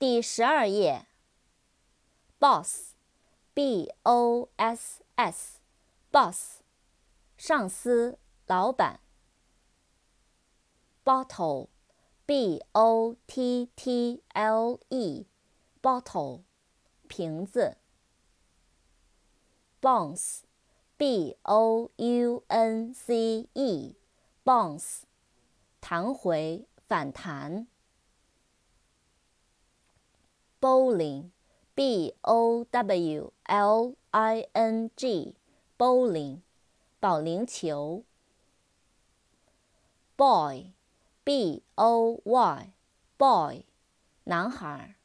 第十二页。boss，b o s s，boss，上司、老板。bottle，b o t t l e，bottle，瓶子。bounce，b o u n c e，bounce，弹回、反弹。bowling，b o w l i n g，bowling，保龄球。boy，b o y，boy，男孩。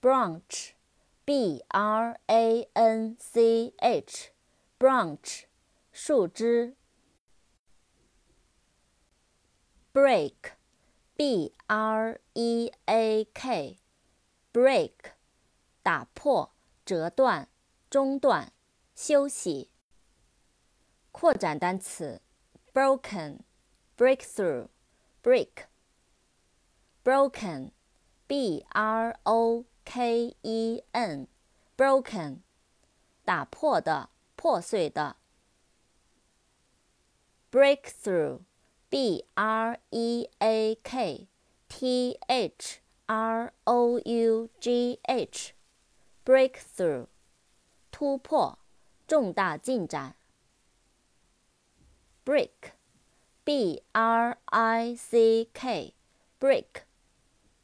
branch，b r a n c h，branch，树枝。 B r e a k，break，打破、折断、中断、休息。扩展单词：broken，breakthrough，break，broken，b r o k e n，broken，打破的、破碎的。breakthrough。b r e a k t h r o u g h，breakthrough，突破，重大进展。brick，b r i c k，brick，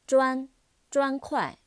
砖，砖块。